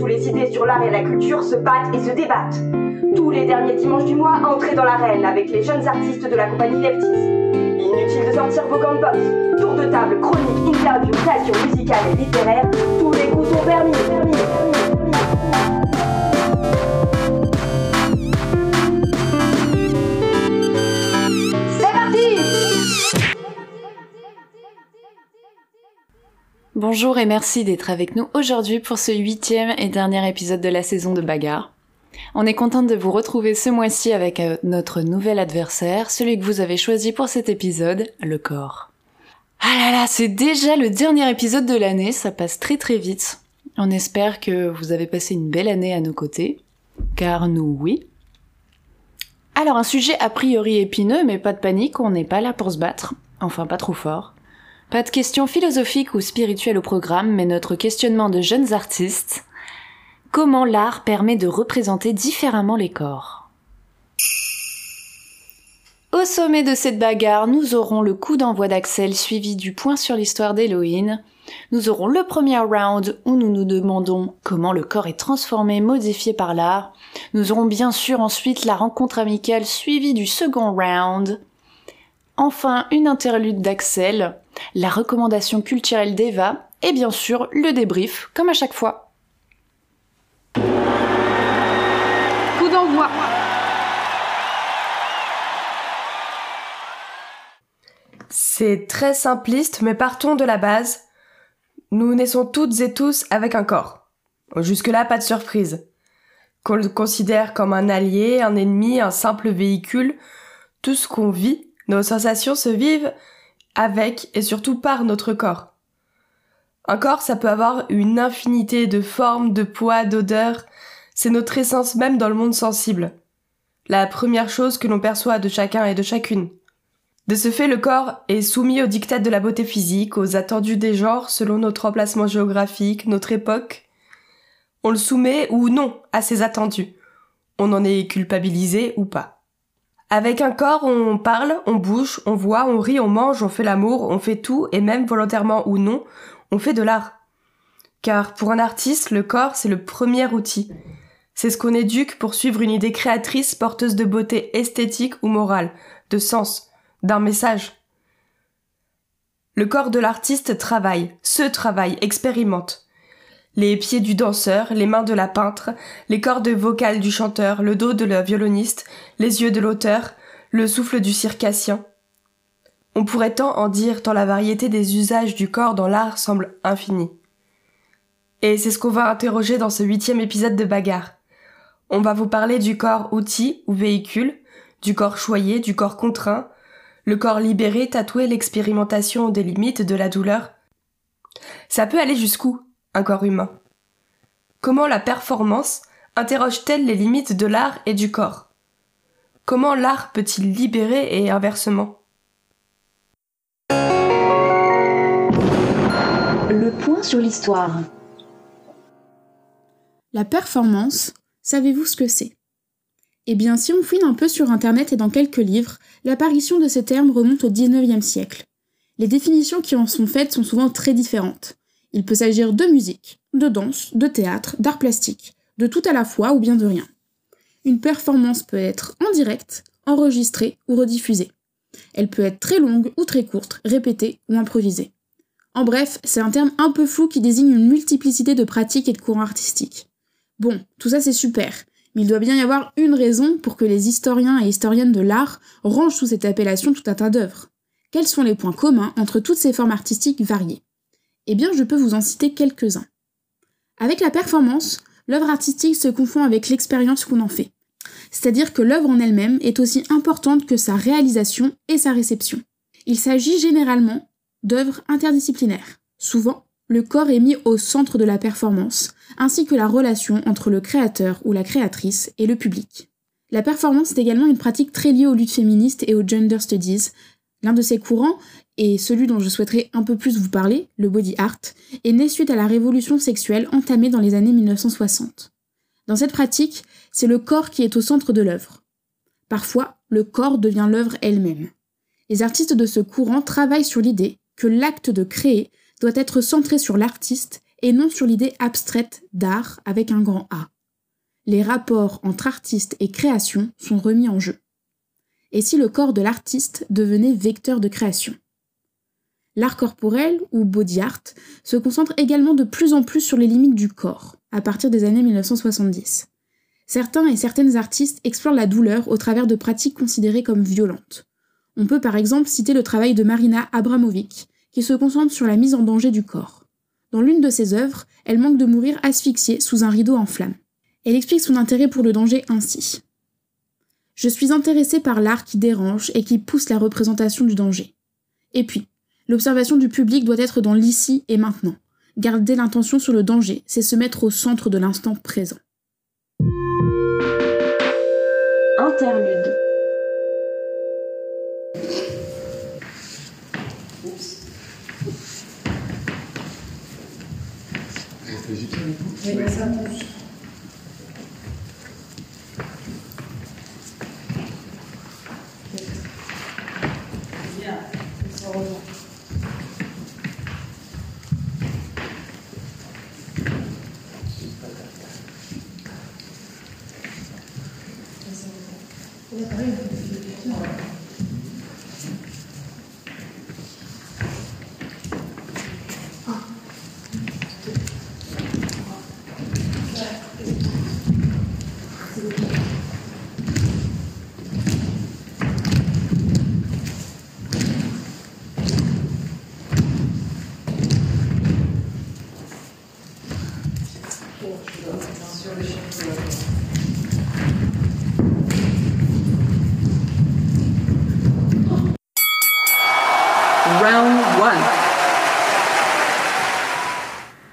Où les idées sur l'art et la culture se battent et se débattent. Tous les derniers dimanches du mois, entrez dans l'arène avec les jeunes artistes de la compagnie Leftis. Inutile de sortir vos gants de. Tour de table, chronique, interview, création musicale et littéraire, tous les goûts sont permis, Bonjour et merci d'être avec nous aujourd'hui pour ce huitième et dernier épisode de la saison de Bagarre. On est contente de vous retrouver ce mois-ci avec euh, notre nouvel adversaire, celui que vous avez choisi pour cet épisode, le corps. Ah là là, c'est déjà le dernier épisode de l'année, ça passe très très vite. On espère que vous avez passé une belle année à nos côtés, car nous oui. Alors un sujet a priori épineux, mais pas de panique, on n'est pas là pour se battre, enfin pas trop fort. Pas de questions philosophiques ou spirituelles au programme, mais notre questionnement de jeunes artistes. Comment l'art permet de représenter différemment les corps? Au sommet de cette bagarre, nous aurons le coup d'envoi d'Axel suivi du point sur l'histoire d'Héloïne. Nous aurons le premier round où nous nous demandons comment le corps est transformé, modifié par l'art. Nous aurons bien sûr ensuite la rencontre amicale suivie du second round. Enfin, une interlude d'Axel, la recommandation culturelle d'Eva et bien sûr le débrief, comme à chaque fois. Coup d'envoi C'est très simpliste, mais partons de la base. Nous naissons toutes et tous avec un corps. Jusque-là, pas de surprise. Qu'on le considère comme un allié, un ennemi, un simple véhicule, tout ce qu'on vit, nos sensations se vivent avec et surtout par notre corps. Un corps, ça peut avoir une infinité de formes, de poids, d'odeurs. C'est notre essence même dans le monde sensible. La première chose que l'on perçoit de chacun et de chacune. De ce fait, le corps est soumis aux dictats de la beauté physique, aux attendus des genres selon notre emplacement géographique, notre époque. On le soumet ou non à ces attendus. On en est culpabilisé ou pas. Avec un corps, on parle, on bouge, on voit, on rit, on mange, on fait l'amour, on fait tout, et même volontairement ou non, on fait de l'art. Car pour un artiste, le corps, c'est le premier outil. C'est ce qu'on éduque pour suivre une idée créatrice porteuse de beauté esthétique ou morale, de sens, d'un message. Le corps de l'artiste travaille, se travaille, expérimente. Les pieds du danseur, les mains de la peintre, les cordes vocales du chanteur, le dos de la violoniste, les yeux de l'auteur, le souffle du circassien. On pourrait tant en dire tant la variété des usages du corps dans l'art semble infinie. Et c'est ce qu'on va interroger dans ce huitième épisode de Bagarre. On va vous parler du corps outil ou véhicule, du corps choyé, du corps contraint, le corps libéré tatoué l'expérimentation des limites de la douleur. Ça peut aller jusqu'où, un corps humain Comment la performance interroge-t-elle les limites de l'art et du corps? Comment l'art peut-il libérer et inversement? Le point sur l'histoire. La performance, savez-vous ce que c'est? Eh bien, si on fouine un peu sur Internet et dans quelques livres, l'apparition de ces termes remonte au XIXe siècle. Les définitions qui en sont faites sont souvent très différentes. Il peut s'agir de musique, de danse, de théâtre, d'art plastique, de tout à la fois ou bien de rien. Une performance peut être en direct, enregistrée ou rediffusée. Elle peut être très longue ou très courte, répétée ou improvisée. En bref, c'est un terme un peu flou qui désigne une multiplicité de pratiques et de courants artistiques. Bon, tout ça c'est super, mais il doit bien y avoir une raison pour que les historiens et historiennes de l'art rangent sous cette appellation tout un tas d'œuvres. Quels sont les points communs entre toutes ces formes artistiques variées? Eh bien, je peux vous en citer quelques-uns. Avec la performance, l'œuvre artistique se confond avec l'expérience qu'on en fait. C'est-à-dire que l'œuvre en elle-même est aussi importante que sa réalisation et sa réception. Il s'agit généralement d'œuvres interdisciplinaires. Souvent, le corps est mis au centre de la performance, ainsi que la relation entre le créateur ou la créatrice et le public. La performance est également une pratique très liée aux luttes féministes et aux gender studies. L'un de ces courants, et celui dont je souhaiterais un peu plus vous parler, le body art, est né suite à la révolution sexuelle entamée dans les années 1960. Dans cette pratique, c'est le corps qui est au centre de l'œuvre. Parfois, le corps devient l'œuvre elle-même. Les artistes de ce courant travaillent sur l'idée que l'acte de créer doit être centré sur l'artiste et non sur l'idée abstraite d'art avec un grand A. Les rapports entre artiste et création sont remis en jeu. Et si le corps de l'artiste devenait vecteur de création? L'art corporel, ou body art, se concentre également de plus en plus sur les limites du corps, à partir des années 1970. Certains et certaines artistes explorent la douleur au travers de pratiques considérées comme violentes. On peut par exemple citer le travail de Marina Abramovic, qui se concentre sur la mise en danger du corps. Dans l'une de ses œuvres, elle manque de mourir asphyxiée sous un rideau en flammes. Elle explique son intérêt pour le danger ainsi. Je suis intéressée par l'art qui dérange et qui pousse la représentation du danger. Et puis, l'observation du public doit être dans l'ici et maintenant. Garder l'intention sur le danger, c'est se mettre au centre de l'instant présent. Interlude 1.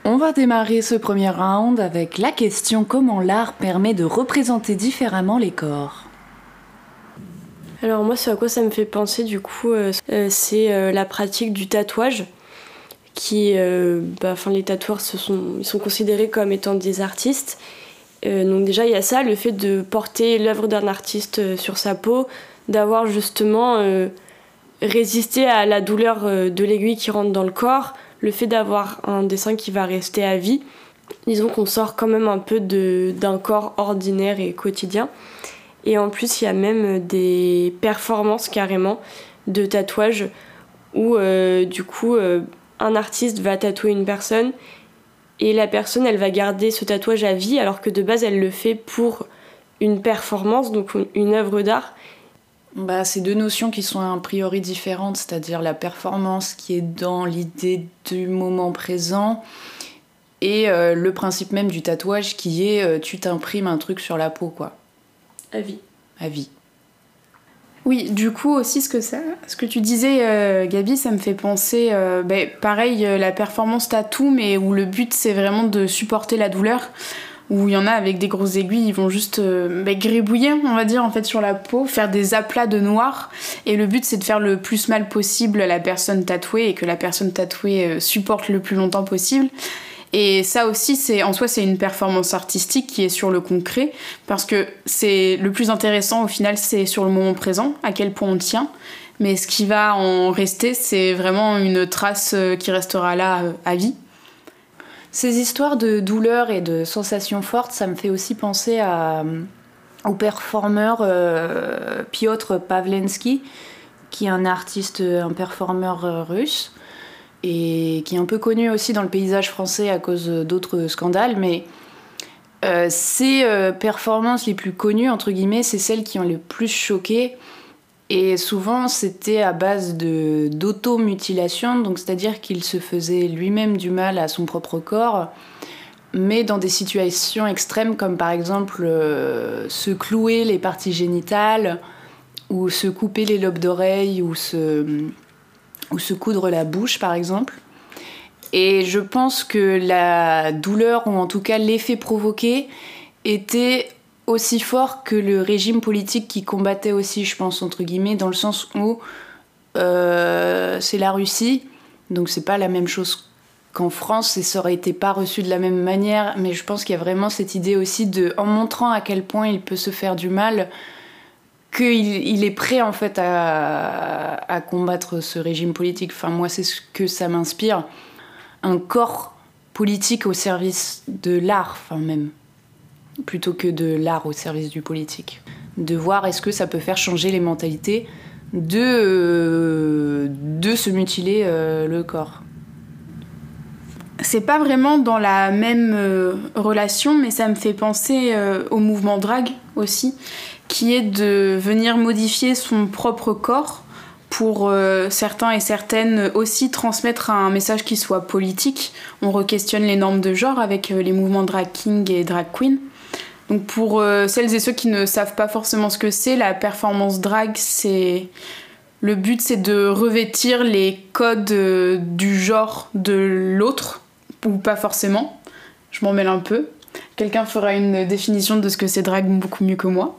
On démarrer ce premier round avec la question comment l'art permet de représenter différemment les corps. Alors moi, ce à quoi ça me fait penser du coup, euh, euh, c'est euh, la pratique du tatouage, qui, bah, enfin, les tatoueurs ils sont considérés comme étant des artistes. Donc déjà, il y a ça, le fait de porter l'œuvre d'un artiste sur sa peau, d'avoir justement résisté à la douleur de l'aiguille qui rentre dans le corps, le fait d'avoir un dessin qui va rester à vie. Disons qu'on sort quand même un peu d'un corps ordinaire et quotidien. Et en plus, il y a même des performances carrément de tatouage où euh, du coup euh, un artiste va tatouer une personne et la personne elle va garder ce tatouage à vie alors que de base elle le fait pour une performance, donc une œuvre d'art. Bah, c'est deux notions qui sont a priori différentes, c'est-à-dire la performance qui est dans l'idée du moment présent et euh, le principe même du tatouage qui est euh, tu t'imprimes un truc sur la peau, quoi, À vie. à vie. Oui, du coup aussi ce que ça, ce que tu disais, euh, Gabi, ça me fait penser, euh, ben, pareil, euh, la performance tatou, mais où le but c'est vraiment de supporter la douleur, où il y en a avec des grosses aiguilles, ils vont juste euh, ben, gribouiller, on va dire en fait sur la peau, faire des aplats de noir, et le but c'est de faire le plus mal possible à la personne tatouée et que la personne tatouée euh, supporte le plus longtemps possible. Et ça aussi, c'est en soi, c'est une performance artistique qui est sur le concret, parce que c'est le plus intéressant au final, c'est sur le moment présent, à quel point on tient. Mais ce qui va en rester, c'est vraiment une trace euh, qui restera là euh, à vie. Ces histoires de douleur et de sensations fortes, ça me fait aussi penser à, au performeur euh, Piotr Pavlensky, qui est un artiste, un performeur euh, russe, et qui est un peu connu aussi dans le paysage français à cause d'autres scandales, mais euh, ses euh, performances les plus connues, entre guillemets, c'est celles qui ont le plus choqué. Et souvent, c'était à base de d'automutilation, donc c'est-à-dire qu'il se faisait lui-même du mal à son propre corps, mais dans des situations extrêmes comme par exemple euh, se clouer les parties génitales, ou se couper les lobes d'oreilles, ou se, ou se coudre la bouche par exemple. Et je pense que la douleur, ou en tout cas l'effet provoqué, était aussi fort que le régime politique qui combattait aussi, je pense, entre guillemets, dans le sens où euh, c'est la Russie, donc c'est pas la même chose qu'en France et ça aurait été pas reçu de la même manière, mais je pense qu'il y a vraiment cette idée aussi de, en montrant à quel point il peut se faire du mal, qu'il il est prêt en fait à, à combattre ce régime politique. Enfin, moi, c'est ce que ça m'inspire. Un corps politique au service de l'art, enfin même, plutôt que de l'art au service du politique. De voir est-ce que ça peut faire changer les mentalités de, euh, de se mutiler euh, le corps. C'est pas vraiment dans la même euh, relation, mais ça me fait penser au mouvement drag aussi, qui est de venir modifier son propre corps pour certains et certaines aussi transmettre un message qui soit politique. On re-questionne les normes de genre avec les mouvements drag king et drag queen. Donc pour euh, celles et ceux qui ne savent pas forcément ce que c'est, la performance drag, c'est le but c'est de revêtir les codes euh, du genre de l'autre ou pas forcément. Je m'en mêle un peu. Quelqu'un fera une définition de ce que c'est drag beaucoup mieux que moi.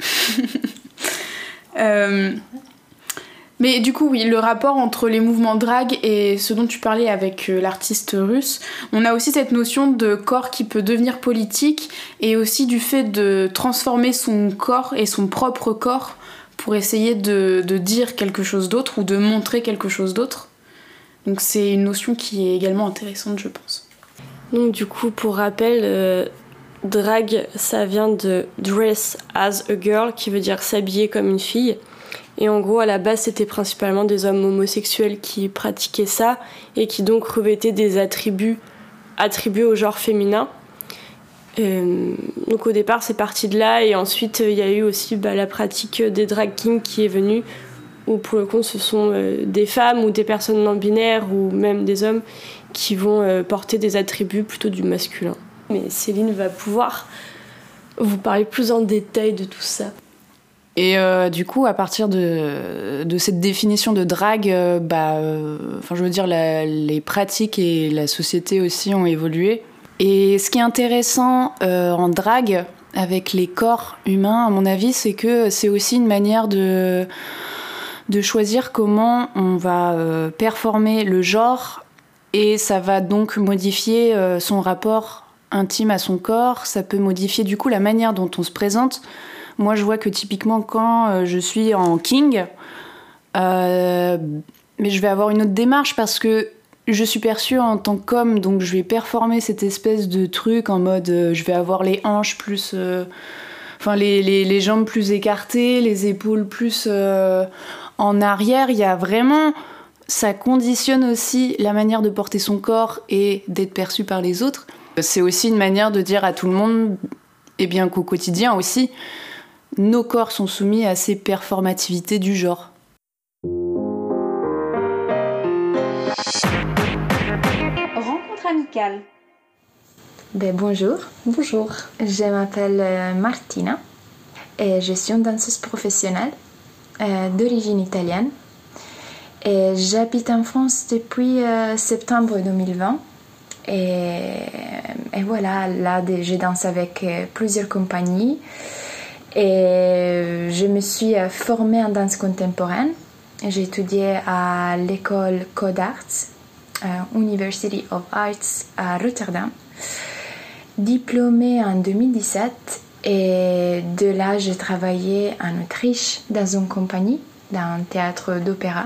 euh, mais du coup, oui, le rapport entre les mouvements drag et ce dont tu parlais avec euh, l'artiste russe, on a aussi cette notion de corps qui peut devenir politique et aussi du fait de transformer son corps et son propre corps pour essayer de, dire quelque chose d'autre ou de montrer quelque chose d'autre. Donc c'est une notion qui est également intéressante, je pense. Donc du coup, pour rappel, euh, drag, ça vient de dress as a girl, qui veut dire s'habiller comme une fille. Et en gros, à la base, c'était principalement des hommes homosexuels qui pratiquaient ça et qui donc revêtaient des attributs attribués au genre féminin. Euh, donc au départ, c'est parti de là et ensuite il y a eu aussi bah, la pratique des drag kings qui est venue où pour le coup ce sont euh, des femmes ou des personnes non binaires ou même des hommes qui vont euh, porter des attributs plutôt du masculin. Mais Céline va pouvoir vous parler plus en détail de tout ça. Et euh, du coup, à partir de, cette définition de drague, euh, bah, euh, enfin, je veux dire, les pratiques et la société aussi ont évolué. Et ce qui est intéressant en drague, avec les corps humains, à mon avis, c'est que c'est aussi une manière de, de choisir comment on va performer le genre, et ça va donc modifier son rapport intime à son corps, ça peut modifier du coup la manière dont on se présente. Moi, je vois que typiquement quand euh, je suis en king, euh, mais je vais avoir une autre démarche parce que je suis perçue en tant qu'homme, donc je vais performer cette espèce de truc en mode euh, je vais avoir les hanches plus. enfin, les, les, jambes plus écartées, les épaules plus en arrière. Il y a vraiment. Ça conditionne aussi la manière de porter son corps et d'être perçu par les autres. C'est aussi une manière de dire à tout le monde, et bien qu'au quotidien aussi, nos corps sont soumis à ces performativités du genre. Rencontre amicale. Ben, bonjour. Bonjour. Je m'appelle euh, Martina et je suis une danseuse professionnelle euh, d'origine italienne. Et j'habite en France depuis euh, septembre 2020. Et, et, voilà, là, je danse avec plusieurs compagnies. Et je me suis euh, formée en danse contemporaine. J'ai étudié à l'école Code Arts, euh, University of Arts à Rotterdam. Diplômée en 2017 et de là j'ai travaillé en Autriche dans une compagnie, dans un théâtre d'opéra.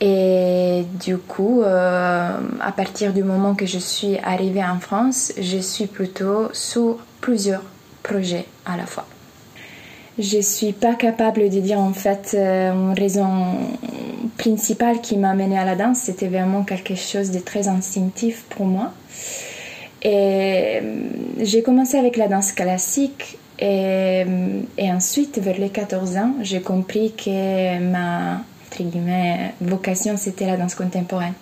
Et du coup, euh, à partir du moment que je suis arrivée en France, je suis plutôt sur plusieurs projets à la fois. Je suis pas capable de dire en fait euh, une raison principale qui m'a amené à la danse, c'était vraiment quelque chose de très instinctif pour moi. Et euh, j'ai commencé avec la danse classique et, euh, et ensuite, vers les 14 ans, j'ai compris que ma vocation c'était la danse contemporaine.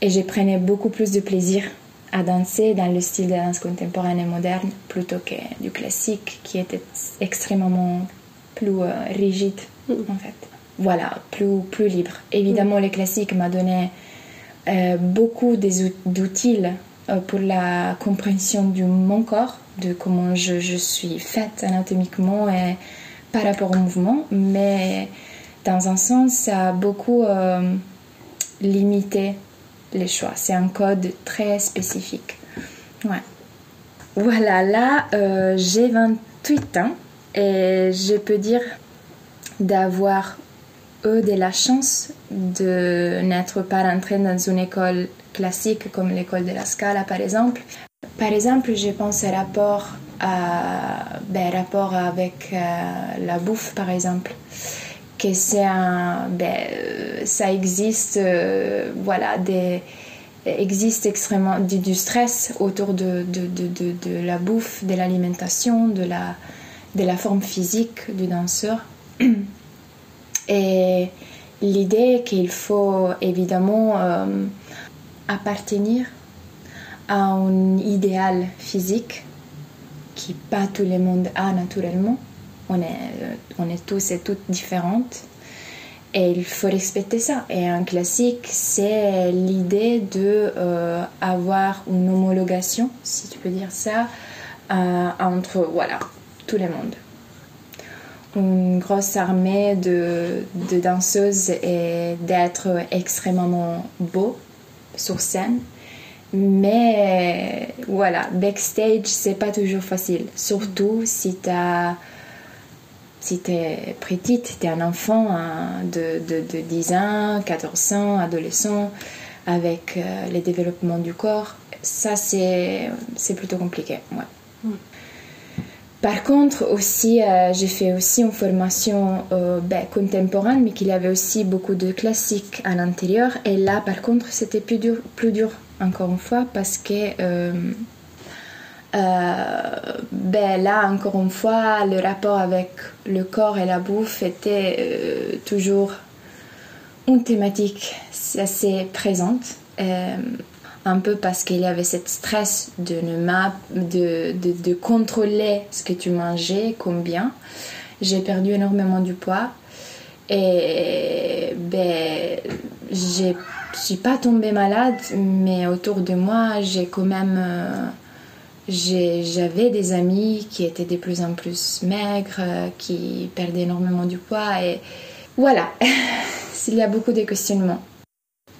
Et je prenais beaucoup plus de plaisir à danser dans le style de danse contemporaine et moderne plutôt que du classique qui était extrêmement plus euh, rigide mm. en fait. Voilà, plus, plus libre. Évidemment, mm. le classique m'a donné euh, beaucoup d'outils euh, pour la compréhension de mon corps, de comment je, je, suis faite anatomiquement et par rapport au mouvement, mais dans un sens, ça a beaucoup limité les choix. C'est un code très spécifique. Ouais. Voilà, là, euh, j'ai 28 ans et je peux dire d'avoir eu de la chance de n'être pas rentrée dans une école classique comme l'école de la Scala par exemple. Par exemple, je pense à rapport, à, ben, rapport avec euh, la bouffe par exemple que c'est un ben, ça existe euh, voilà des existe extrêmement du, du stress autour de, de, de, de, la bouffe, de l'alimentation, de la, de la forme physique du danseur. Et l'idée qu'il faut évidemment euh, appartenir à un idéal physique qui pas tout le monde a naturellement. On est, euh, on est tous et toutes différentes. Et il faut respecter ça. Et un classique, c'est l'idée de euh, avoir une homologation, si tu peux dire ça, euh, entre voilà tout le monde. Une grosse armée de, de danseuses et d'être extrêmement beau sur scène. Mais voilà, backstage, c'est pas toujours facile. Surtout si tu as si tu es petite, tu es un enfant hein, de, de, de, 10 ans, 14 ans, adolescent, avec euh, les développements du corps, ça c'est plutôt compliqué. Ouais. Mm. Par contre, aussi, euh, j'ai fait aussi une formation euh, ben, contemporaine, mais qu'il y avait aussi beaucoup de classiques à l'intérieur. Et là, par contre, c'était plus dur, plus dur, encore une fois, parce que euh, ben là, encore une fois, le rapport avec le corps et la bouffe était euh, toujours une thématique assez présente. Euh, un peu parce qu'il y avait cette stress de, de, de, de, contrôler ce que tu mangeais, combien. J'ai perdu énormément du poids. Et ben, je suis pas tombée malade, mais autour de moi, j'ai quand même j'avais des amis qui étaient de plus en plus maigres, euh, qui perdaient énormément du poids et voilà, il y a beaucoup de questionnements.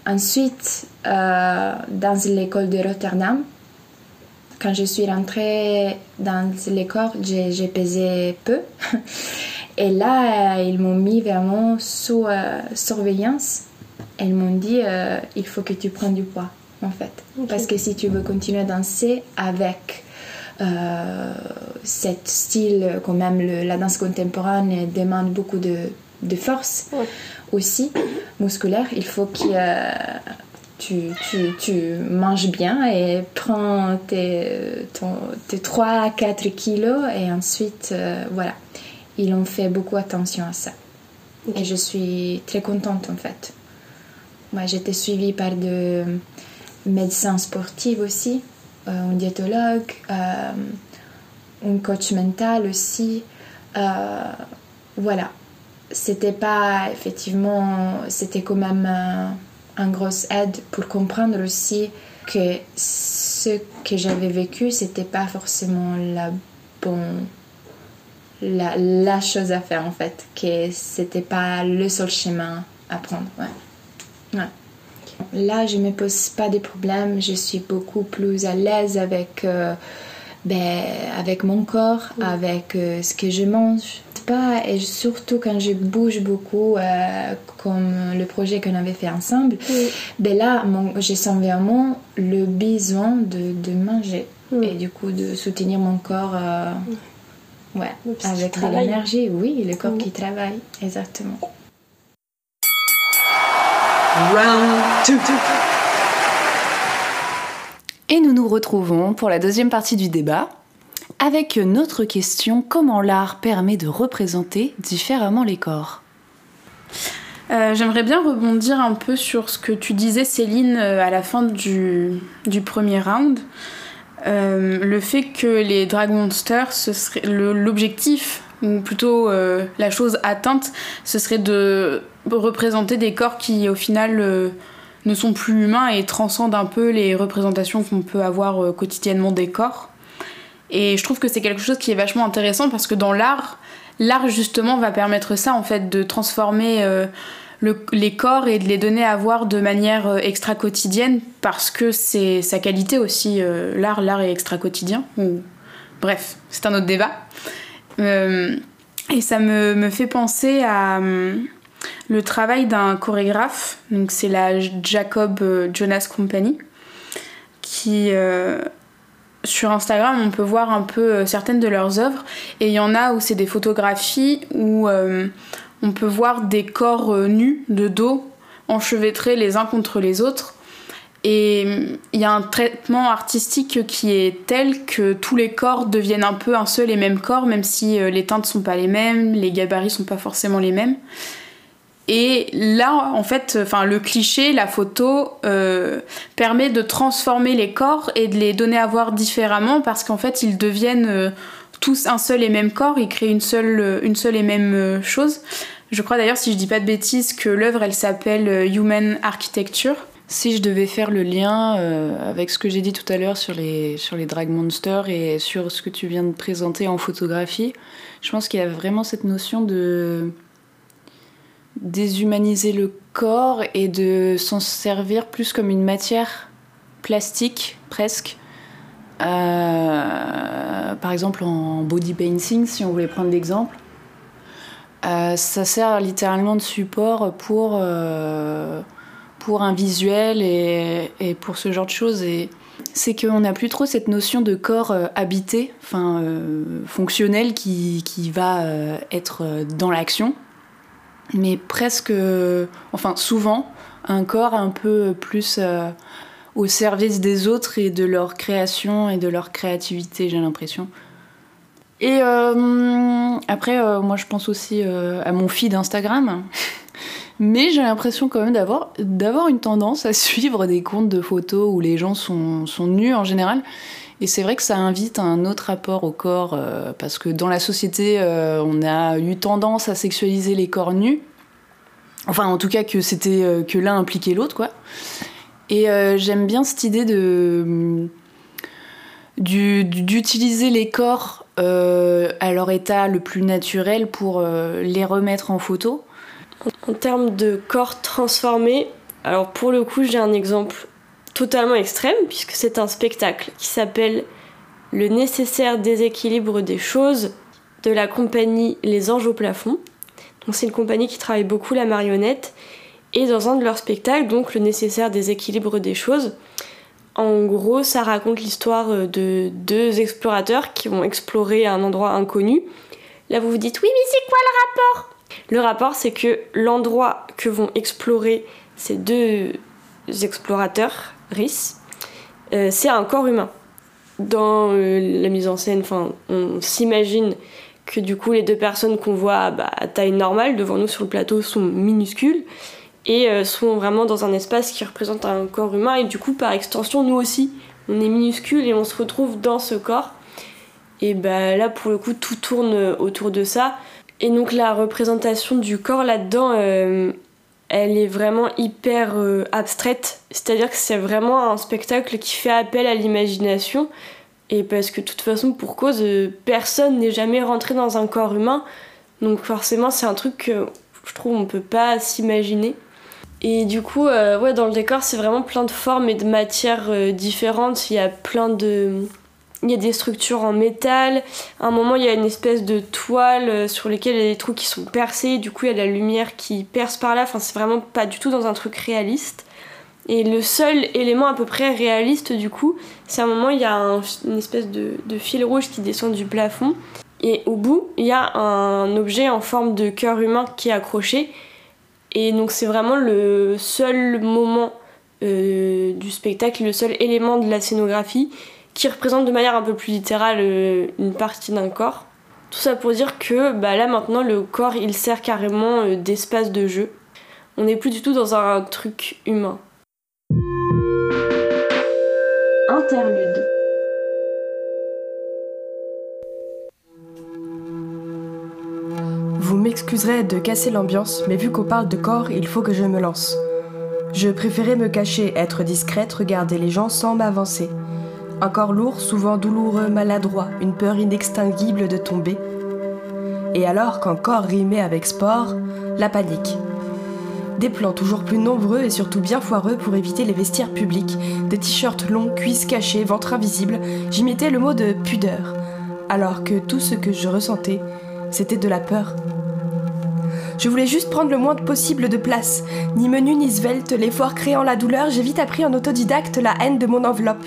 Ensuite, euh, dans l'école de Rotterdam, quand je suis rentrée dans l'école, j'ai pesé peu. Et là, ils m'ont mis vraiment sous euh, surveillance. Ils m'ont dit, il faut que tu prennes du poids en fait. Parce que si tu veux continuer à danser avec euh, cet style, quand même la danse contemporaine demande beaucoup de, de force aussi musculaire, il faut que euh, tu, tu, tu, manges bien et prends tes, tes 3-4 kilos et ensuite, euh, voilà. Ils ont fait beaucoup attention à ça. Et je suis très contente en fait. Moi, j'étais suivie par de médecin sportif aussi, euh, un diétologue, euh, un coach mental aussi. Euh, voilà. C'était pas effectivement, c'était quand même un, un grosse aide pour comprendre aussi que ce que j'avais vécu, c'était pas forcément la bonne la, la, chose à faire en fait, que c'était pas le seul chemin à prendre. Ouais. ouais. Là, je ne me pose pas de problèmes, je suis beaucoup plus à l'aise avec, euh, ben, avec mon corps, avec euh, ce que je mange. Pas, et surtout quand je bouge beaucoup, euh, comme le projet qu'on avait fait ensemble, ben là, je sens vraiment le besoin de, de manger et du coup de soutenir mon corps. Ouais, avec de l'énergie, oui, le corps qui travaille, exactement. Et nous nous retrouvons pour la deuxième partie du débat avec notre question comment l'art permet de représenter différemment les corps? Euh, J'aimerais bien rebondir un peu sur ce que tu disais Céline euh, à la fin du, du premier round. Euh, le fait que les Drag Monsters, ce serait l'objectif, ou plutôt euh, la chose atteinte, ce serait de représenter des corps qui au final euh, ne sont plus humains et transcendent un peu les représentations qu'on peut avoir euh, quotidiennement des corps. Et je trouve que c'est quelque chose qui est vachement intéressant parce que dans l'art, l'art justement va permettre ça en fait de transformer le, les corps et de les donner à voir de manière extra quotidienne parce que c'est sa qualité aussi. l'art, l'art est extra quotidien. Bref, c'est un autre débat. et ça me, me fait penser à le travail d'un chorégraphe, donc c'est la Jacob Jonas Company, qui sur Instagram, on peut voir un peu certaines de leurs œuvres, et il y en a où c'est des photographies où on peut voir des corps nus de dos enchevêtrés les uns contre les autres et il y a un traitement artistique qui est tel que tous les corps deviennent un peu un seul et même corps, même si euh, les teintes sont pas les mêmes, les gabarits sont pas forcément les mêmes. Et là, en fait, enfin, le cliché, la photo, euh, permet de transformer les corps et de les donner à voir différemment parce qu'en fait, ils deviennent euh, tous un seul et même corps, ils créent une seule, une seule et même chose. Je crois d'ailleurs, si je dis pas de bêtises, que l'œuvre, elle s'appelle Human Architecture. Si je devais faire le lien euh, avec ce que j'ai dit tout à l'heure sur les, sur les drag monsters et sur ce que tu viens de présenter en photographie, je pense qu'il y a vraiment cette notion de déshumaniser le corps et de s'en servir plus comme une matière plastique presque. Euh, par exemple en body painting, si on voulait prendre l'exemple. Euh, ça sert littéralement de support pour pour un visuel et, pour ce genre de choses. Et c'est qu'on n'a plus trop cette notion de corps euh, habité, enfin euh, fonctionnel, qui, qui va euh, être dans l'action, mais presque, enfin souvent, un corps un peu plus au service des autres et de leur création et de leur créativité, j'ai l'impression. Et après, moi je pense aussi à mon feed Instagram. Mais j'ai l'impression quand même d'avoir, une tendance à suivre des comptes de photos où les gens sont nus en général. Et c'est vrai que ça invite à un autre rapport au corps, euh, parce que dans la société, euh, on a eu tendance à sexualiser les corps nus. Enfin, en tout cas, que c'était euh, que l'un impliquait l'autre, quoi. Et j'aime bien cette idée de d'utiliser les corps à leur état le plus naturel pour les remettre en photo. En termes de corps transformé, alors pour le coup, j'ai un exemple totalement extrême, puisque c'est un spectacle qui s'appelle Le nécessaire déséquilibre des choses de la compagnie Les Anges au plafond. Donc c'est une compagnie qui travaille beaucoup la marionnette. Et dans un de leurs spectacles, donc Le nécessaire déséquilibre des choses, en gros, ça raconte l'histoire de deux explorateurs qui vont explorer un endroit inconnu. Là, vous vous dites, oui, mais c'est quoi le rapport? Le rapport, c'est que l'endroit que vont explorer ces deux explorateurs, RIS, euh, c'est un corps humain. Dans euh, la mise en scène, on s'imagine que du coup les deux personnes qu'on voit bah, à taille normale devant nous sur le plateau sont minuscules et euh, sont vraiment dans un espace qui représente un corps humain. Et du coup par extension nous aussi on est minuscules et on se retrouve dans ce corps. Et bah là pour le coup tout tourne autour de ça. Et donc la représentation du corps là-dedans, euh, elle est vraiment hyper euh, abstraite. C'est-à-dire que c'est vraiment un spectacle qui fait appel à l'imagination. Et parce que de toute façon, pour cause, euh, personne n'est jamais rentré dans un corps humain. Donc forcément, c'est un truc que je trouve on peut pas s'imaginer. Et du coup, ouais, dans le décor, c'est vraiment plein de formes et de matières différentes. Il y a plein de il y a des structures en métal. À un moment, il y a une espèce de toile euh, sur lesquelles il y a des trous qui sont percés. Du coup, il y a la lumière qui perce par là. Enfin, c'est vraiment pas du tout dans un truc réaliste. Et le seul élément à peu près réaliste, du coup, c'est à un moment, il y a une espèce de, de, fil rouge qui descend du plafond. Et au bout, il y a un objet en forme de cœur humain qui est accroché. Et donc, c'est vraiment le seul moment euh, du spectacle, le seul élément de la scénographie qui représente de manière un peu plus littérale euh, une partie d'un corps. Tout ça pour dire que bah, là maintenant le corps il sert carrément euh, d'espace de jeu. On n'est plus du tout dans un truc humain. Interlude. Vous m'excuserez de casser l'ambiance, mais vu qu'on parle de corps, il faut que je me lance. Je préférais me cacher, être discrète, regarder les gens sans m'avancer. Un corps lourd, souvent douloureux, maladroit, une peur inextinguible de tomber. Et alors qu'un corps rimait avec sport, la panique. Des plans toujours plus nombreux et surtout bien foireux pour éviter les vestiaires publics, des t-shirts longs, cuisses cachées, ventre invisible, j'imitais le mot de pudeur, alors que tout ce que je ressentais, c'était de la peur. Je voulais juste prendre le moins possible de place. Ni menu ni svelte, l'effort créant la douleur, j'ai vite appris en autodidacte la haine de mon enveloppe.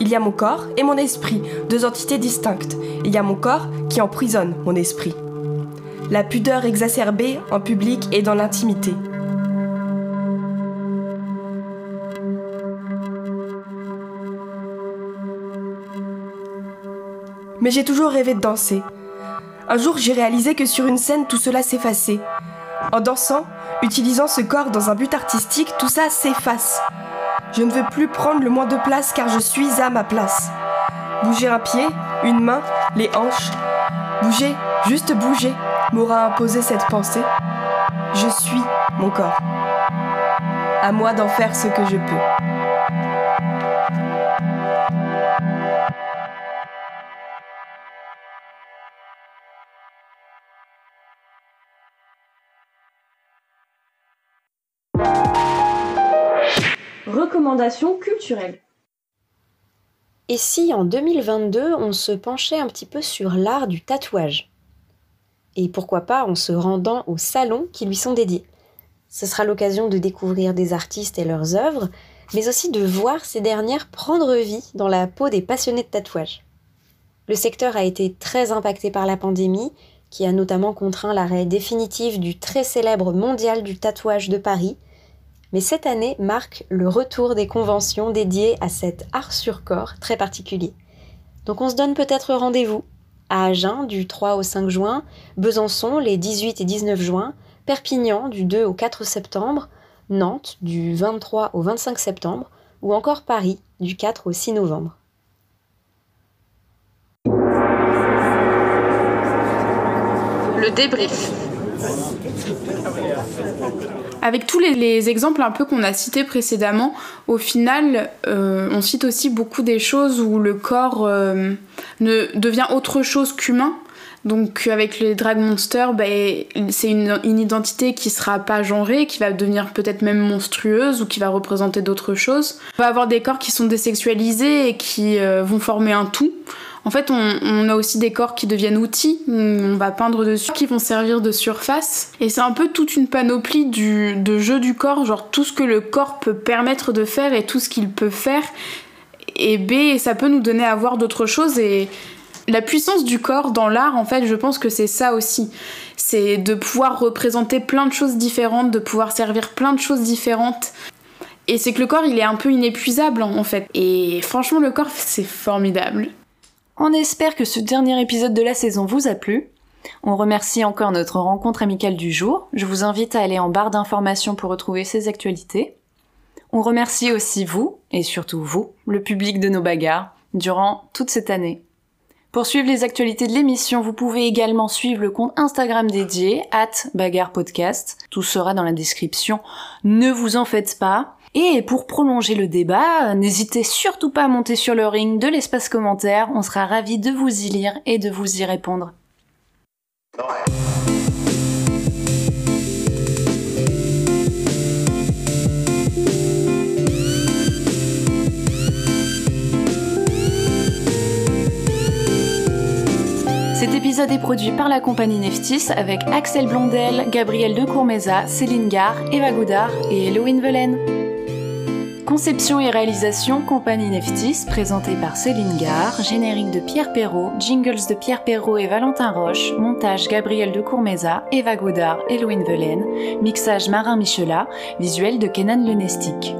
Il y a mon corps et mon esprit, deux entités distinctes. Il y a mon corps qui emprisonne mon esprit. La pudeur exacerbée en public et dans l'intimité. Mais j'ai toujours rêvé de danser. Un jour, j'ai réalisé que sur une scène, tout cela s'effaçait. En dansant, utilisant ce corps dans un but artistique, tout ça s'efface. Je ne veux plus prendre le moins de place car je suis à ma place. Bouger un pied, une main, les hanches. Bouger, juste bouger, m'aura imposé cette pensée. Je suis mon corps. À moi d'en faire ce que je peux. Et si en 2022 on se penchait un petit peu sur l'art du tatouage? Et pourquoi pas en se rendant aux salons qui lui sont dédiés? Ce sera l'occasion de découvrir des artistes et leurs œuvres, mais aussi de voir ces dernières prendre vie dans la peau des passionnés de tatouage. Le secteur a été très impacté par la pandémie, qui a notamment contraint l'arrêt définitif du très célèbre Mondial du tatouage de Paris, mais cette année marque le retour des conventions dédiées à cet art sur corps très particulier. Donc on se donne peut-être rendez-vous à Agen du 3 au 5 juin, Besançon les 18 et 19 juin, Perpignan du 2 au 4 septembre, Nantes du 23 au 25 septembre ou encore Paris du 4 au 6 novembre. Le débrief. Avec tous les, exemples un peu qu'on a cités précédemment, au final, euh, on cite aussi beaucoup des choses où le corps euh, ne devient autre chose qu'humain. Donc avec les drag monsters, ben, c'est une, identité qui sera pas genrée, qui va devenir peut-être même monstrueuse ou qui va représenter d'autres choses. On va avoir des corps qui sont désexualisés et qui euh, vont former un tout. En fait, on, a aussi des corps qui deviennent outils, on va peindre dessus, qui vont servir de surface. Et c'est un peu toute une panoplie du, de jeu du corps, genre tout ce que le corps peut permettre de faire et tout ce qu'il peut faire. Et B, ça peut nous donner à voir d'autres choses et la puissance du corps dans l'art, en fait, je pense que c'est ça aussi. C'est de pouvoir représenter plein de choses différentes, de pouvoir servir plein de choses différentes. Et c'est que le corps, il est un peu inépuisable, en fait. Et franchement, le corps, c'est formidable. On espère que ce dernier épisode de la saison vous a plu. On remercie encore notre rencontre amicale du jour. Je vous invite à aller en barre d'informations pour retrouver ces actualités. On remercie aussi vous, et surtout vous, le public de nos bagarres, durant toute cette année. Pour suivre les actualités de l'émission, vous pouvez également suivre le compte Instagram dédié, at bagarre podcast. Tout sera dans la description. Ne vous en faites pas. Et pour prolonger le débat, n'hésitez surtout pas à monter sur le ring de l'espace commentaire, on sera ravis de vous y lire et de vous y répondre. Cet épisode est produit par la compagnie Neftis avec Axel Blondel, Gabriel de Courmeza, Céline Gare, Eva Goudard et Eloïne Velaine. Conception et réalisation Compagnie Neftis, présentée par Céline Gare, générique de Pierre Perrault, jingles de Pierre Perrault et Valentin Roche, montage Gabriel de Courmeza, Eva Godard, Eloïne Velaine, mixage Marin Michela, visuel de Kenan Lenestic.